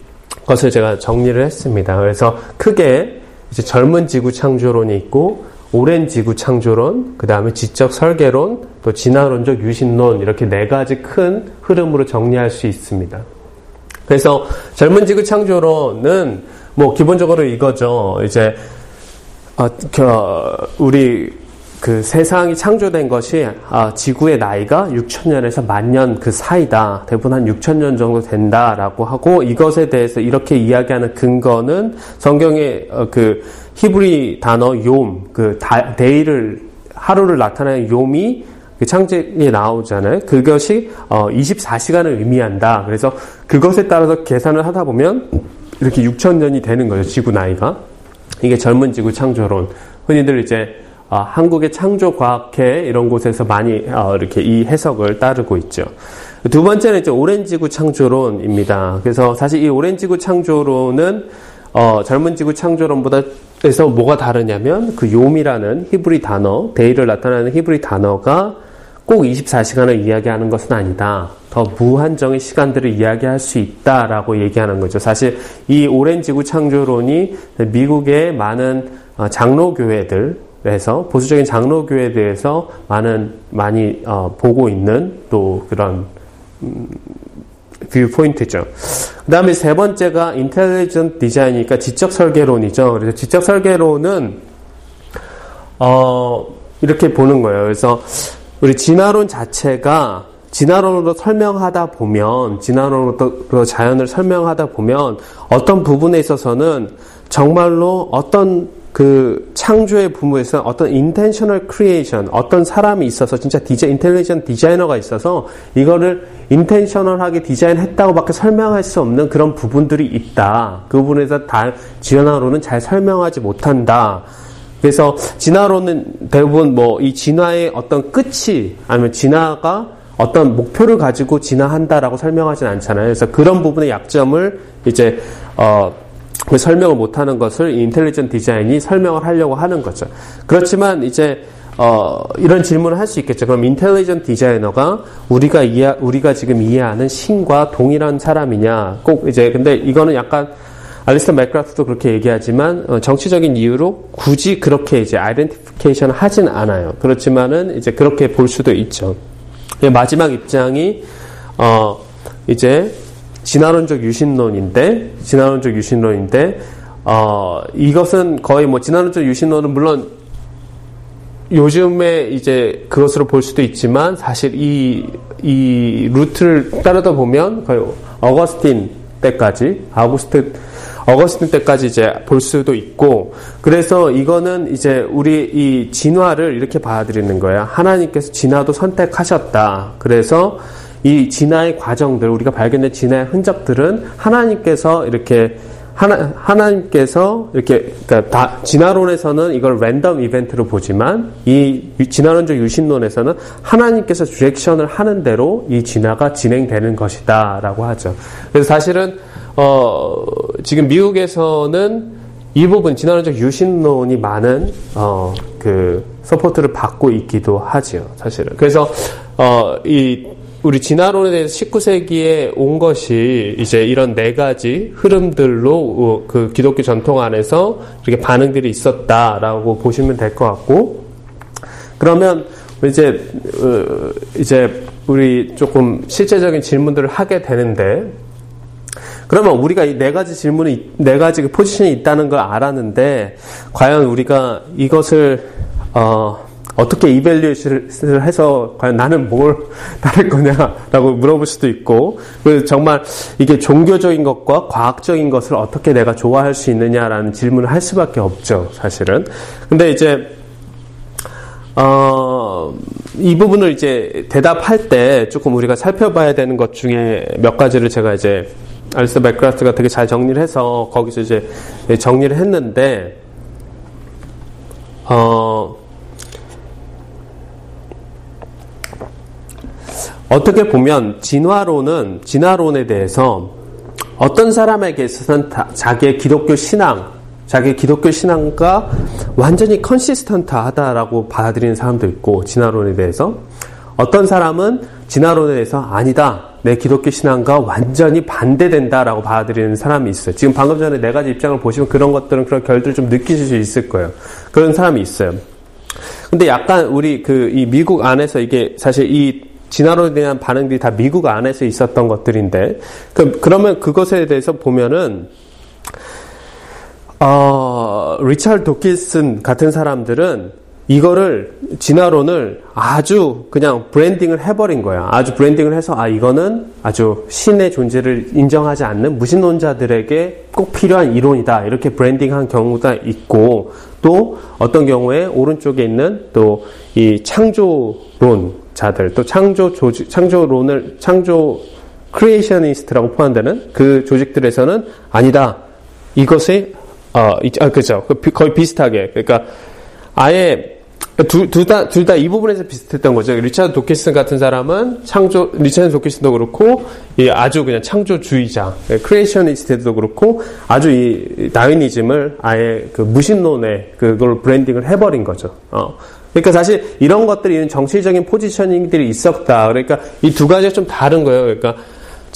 것을 제가 정리를 했습니다. 그래서 크게 이제 젊은 지구 창조론이 있고 오랜 지구 창조론, 그 다음에 지적 설계론, 또 진화론적 유신론 이렇게 네 가지 큰 흐름으로 정리할 수 있습니다. 그래서 젊은 지구 창조론은 뭐 기본적으로 이거죠. 이제 어, 그, 우리 그 세상이 창조된 것이 아, 지구의 나이가 6천년에서 만년 그 사이다. 대부분 한 6천년 정도 된다라고 하고 이것에 대해서 이렇게 이야기하는 근거는 성경의 어, 그 히브리 단어 욤, 그 데이를 하루를 나타내는 욤이 그 창제에 나오잖아요. 그것이 어, 24시간을 의미한다. 그래서 그것에 따라서 계산을 하다 보면 이렇게 6천 년이 되는 거죠. 지구 나이가. 이게 젊은 지구 창조론. 흔히들 이제 어, 한국의 창조과학회 이런 곳에서 많이 어, 이렇게 이 해석을 따르고 있죠. 두 번째는 이제 오렌지구 창조론입니다. 그래서 사실 이 오렌지구 창조론은 어, 젊은 지구 창조론보다 에서 뭐가 다르냐면 그 요미라는 히브리 단어, 데이를 나타내는 히브리 단어가 꼭 24시간을 이야기하는 것은 아니다. 더 무한정의 시간들을 이야기할 수 있다라고 얘기하는 거죠. 사실 이 오랜 지구 창조론이 미국의 많은 어, 장로교회들 에서 보수적인 장로교회들에서 많은 많이 어, 보고 있는 또 그런 음, viewpoint죠. 그 다음에 세 번째가 intelligent design이니까 지적 설계론이죠. 그래서 지적 설계론은 어, 이렇게 보는 거예요. 그래서 우리 진화론 자체가 진화론으로 설명하다 보면 진화론으로 자연을 설명하다 보면 어떤 부분에 있어서는 정말로 어떤 그 창조의 부분에서 어떤 intentional creation 어떤 사람이 있어서 진짜 디자 intelligent designer가 있어서 이거를 인텐셔널하게 디자인했다고밖에 설명할 수 없는 그런 부분들이 있다. 그 부분에서 다 진화론은 잘 설명하지 못한다. 그래서 진화론은 대부분 뭐 이 진화의 어떤 끝이 아니면 진화가 어떤 목표를 가지고 진화한다라고 설명하진 않잖아요. 그래서 그런 부분의 약점을 이제 어, 그 설명을 못하는 것을 인텔리전 디자인이 설명을 하려고 하는 거죠. 그렇지만 이제 어, 이런 질문을 할 수 있겠죠. 그럼 인텔리전 디자이너가 우리가 이해, 우리가 지금 이해하는 신과 동일한 사람이냐? 꼭 이제 근데 이거는 약간 알리스터 맥크라프도 그렇게 얘기하지만 어, 정치적인 이유로 굳이 그렇게 이제 아이덴티피케이션 하진 않아요. 그렇지만은 이제 그렇게 볼 수도 있죠. 마지막 입장이 어 이제 진화론적 유신론인데 진화론적 유신론인데 어 이것은 거의 뭐 진화론적 유신론은 물론 요즘에 이제 그것으로 볼 수도 있지만 사실 이, 이 루트를 따르다 보면 거의 어거스틴 때까지, 아우구스트, 어거스틴 때까지 이제 볼 수도 있고, 그래서 이거는 이제 우리 이 진화를 이렇게 받아들이는 거야. 하나님께서 진화도 선택하셨다. 그래서 이 진화의 과정들, 우리가 발견된 진화의 흔적들은 하나님께서 이렇게 하나, 하나님께서 이렇게, 그러니까 다, 진화론에서는 이걸 random event로 보지만, 이 진화론적 유신론에서는 하나님께서 direction을 하는 대로 이 진화가 진행되는 것이다, 라고 하죠. 그래서 사실은, 어, 지금 미국에서는 이 부분, 진화론적 유신론이 많은, 어, 그, support를 받고 있기도 하죠, 사실은. 그래서, 어, 이, 우리 진화론에 대해서 19세기에 온 것이 이제 이런 네 가지 흐름들로 어, 그 기독교 전통 안에서 이렇게 반응들이 있었다라고 보시면 될 것 같고 그러면 이제 어, 이제 우리 조금 실제적인 질문들을 하게 되는데 그러면 우리가 이 네 가지 질문이 네 가지 그 포지션이 있다는 걸 알았는데 과연 우리가 이것을 어 어떻게 이벨리에이션을 해서 과연 나는 뭘 따를 거냐라고 물어볼 수도 있고 정말 이게 종교적인 것과 과학적인 것을 어떻게 내가 좋아할 수 있느냐라는 질문을 할 수밖에 없죠 사실은. 근데 이제 어, 이 부분을 이제 대답할 때 조금 우리가 살펴봐야 되는 것 중에 몇 가지를 제가 이제 알스 맥크라트가 되게 잘 정리를 해서 거기서 이제 정리를 했는데 어, 어떻게 보면 진화론은 진화론에 대해서 어떤 사람에게 있어서는 자기의 기독교 신앙, 자기의 기독교 신앙과 완전히 컨시스턴트하다라고 받아들이는 사람도 있고 진화론에 대해서 어떤 사람은 진화론에 대해서 아니다. 내 기독교 신앙과 완전히 반대된다라고 받아들이는 사람이 있어요. 지금 방금 전에 네 가지 입장을 보시면 그런 것들은 그런 결들을 좀 느끼실 수 있을 거예요. 그런 사람이 있어요. 근데 약간 우리 그 이 미국 안에서 이게 사실 이 진화론에 대한 반응들이 다 미국 안에서 있었던 것들인데 그, 그러면 그것에 대해서 보면은 어, 리차드 도킨스 같은 사람들은 이거를 진화론을 아주 그냥 branding을 해버린 거야. 아주 branding을 해서 아 이거는 아주 신의 존재를 인정하지 않는 무신론자들에게 꼭 필요한 이론이다. 이렇게 branding한 경우가 있고 또 어떤 경우에 오른쪽에 있는 또 이 창조론 자들 또 창조 조직 창조론을 창조 creationist라고 포함되는 그 조직들에서는 아니다. 이것이 어, 아, 그죠. 그 거의 비슷하게. 그러니까 아예 둘다 둘 다 이 부분에서 비슷했던 거죠. 리차드 도키슨 같은 사람은 창조 리차드 도키슨도 그렇고 이 아주 그냥 창조주의자, creationist도 그렇고 아주 이 Darwinism을 아예 그 무신론에 그걸 branding을 해버린 거죠. 어. 그러니까 사실 이런 것들이 정치적인 positioning들이 있었다. 그러니까 이 두 가지가 좀 다른 거예요. 그러니까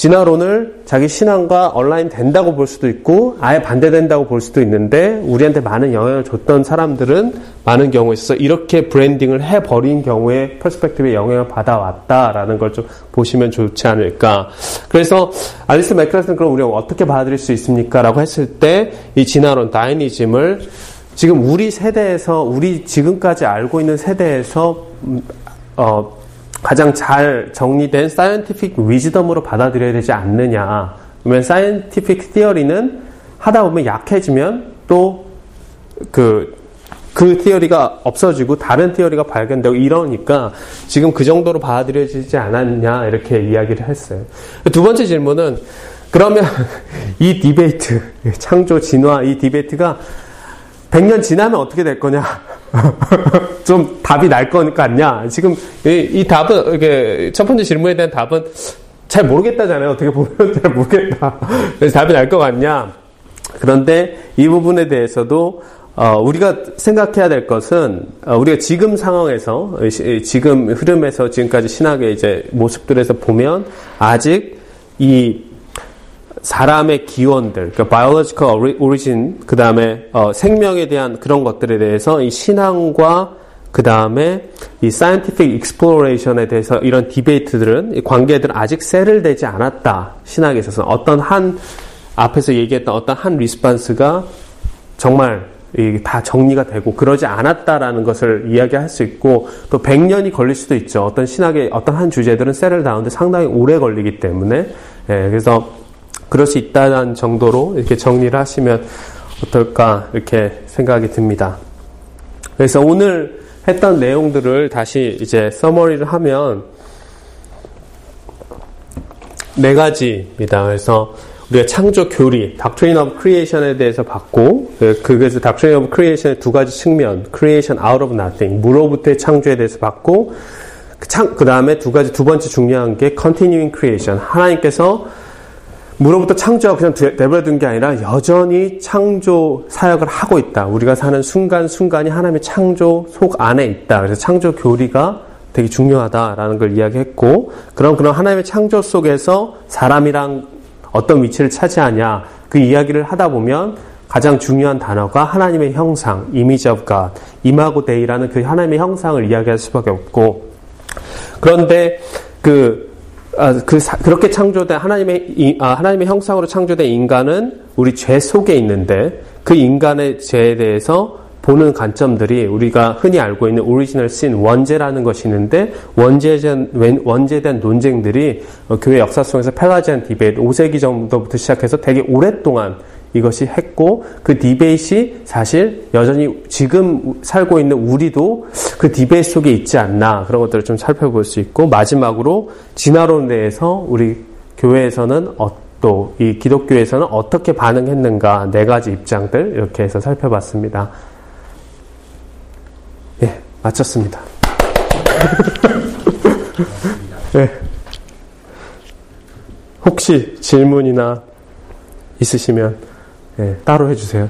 진화론을 자기 신앙과 온라인 된다고 볼 수도 있고 아예 반대된다고 볼 수도 있는데 우리한테 많은 영향을 줬던 사람들은 많은 경우에 있어서 이렇게 branding을 해버린 경우에 perspective에 영향을 받아왔다라는 걸 좀 보시면 좋지 않을까. 그래서 알리스터 맥그라스는 그럼 우리가 어떻게 받아들일 수 있습니까? 라고 했을 때 이 진화론 Darwinism을 지금 우리 세대에서 우리 지금까지 알고 있는 세대에서 음, 어, 가장 잘 정리된 scientific wisdom으로 받아들여야 되지 않느냐. 그러면 scientific theory는 하다 보면 약해지면 또 그, 그 theory가 없어지고 다른 theory가 발견되고 이러니까 지금 그 정도로 받아들여지지 않았냐 이렇게 이야기를 했어요. 두 번째 질문은 그러면 이 debate, 창조 진화 이 debate가 100년 지나면 어떻게 될 거냐? 좀 답이 날 거니까 아니야. 지금 이, 이 답은 이게 첫 번째 질문에 대한 답은 잘 모르겠다잖아요. 어떻게 보면 잘 모르겠다. 그래서 답이 날 것 같냐? 그런데 이 부분에 대해서도 어, 우리가 생각해야 될 것은 어, 우리가 지금 상황에서 지금 흐름에서 지금까지 신학의 이제 모습들에서 보면 아직 이 사람의 기원들, 그러니까 biological origin, 그 다음에 어, 생명에 대한 그런 것들에 대해서 이 신앙과 그 다음에 이 scientific exploration에 대해서 이런 디베이트들은 이 관계들은 아직 세를 되지 않았다. 신학에 있어서 어떤 한 앞에서 얘기했던 어떤 한 리스판스가 정말 다 정리가 되고 그러지 않았다라는 것을 이야기할 수 있고 또 100년이 걸릴 수도 있죠. 어떤 신학의 어떤 한 주제들은 세를 다운데 상당히 오래 걸리기 때문에 예, 그래서 그럴 수 있다는 정도로 이렇게 정리를 하시면 어떨까 이렇게 생각이 듭니다. 그래서 오늘 했던 내용들을 다시 이제 서머리를 하면 네 가지입니다. 그래서 우리가 창조 교리, Doctrine of Creation에 대해서 봤고, 그, 그래서 Doctrine of Creation의 두 가지 측면, Creation out of nothing, 무로부터의 창조에 대해서 봤고, 그, 창, 그 다음에 두 가지, 두 번째 중요한 게 Continuing Creation. 하나님께서 무로부터 창조하고 그냥 내버려둔 게 아니라 여전히 창조 사역을 하고 있다. 우리가 사는 순간순간이 하나님의 창조 속 안에 있다. 그래서 창조 교리가 되게 중요하다라는 걸 이야기했고, 그럼 그런 하나님의 창조 속에서 사람이랑 어떤 위치를 차지하냐, 그 이야기를 하다 보면 가장 중요한 단어가 하나님의 형상, image of God, imago Dei라는 그 하나님의 형상을 이야기할 수밖에 없고, 그런데 그 아, 그 그렇게 창조된 하나님의 아, 하나님의 형상으로 창조된 인간은 우리 죄 속에 있는데 그 인간의 죄에 대해서 보는 관점들이 우리가 흔히 알고 있는 original sin 원죄라는 것이 있는데 원죄에 대한 논쟁들이 어, 교회 역사 속에서 Pelagian debate 5세기 정도부터 시작해서 되게 오랫동안 이것이 했고 그 debate이 사실 여전히 지금 살고 있는 우리도 그 debate 속에 있지 않나 그런 것들을 좀 살펴볼 수 있고 마지막으로 진화론 내에서 우리 교회에서는 어, 또이 기독교에서는 어떻게 반응했는가 네 가지 입장들 이렇게 해서 살펴봤습니다. 예, 마쳤습니다. 예. 혹시 질문이나 있으시면 예, 따로 해주세요.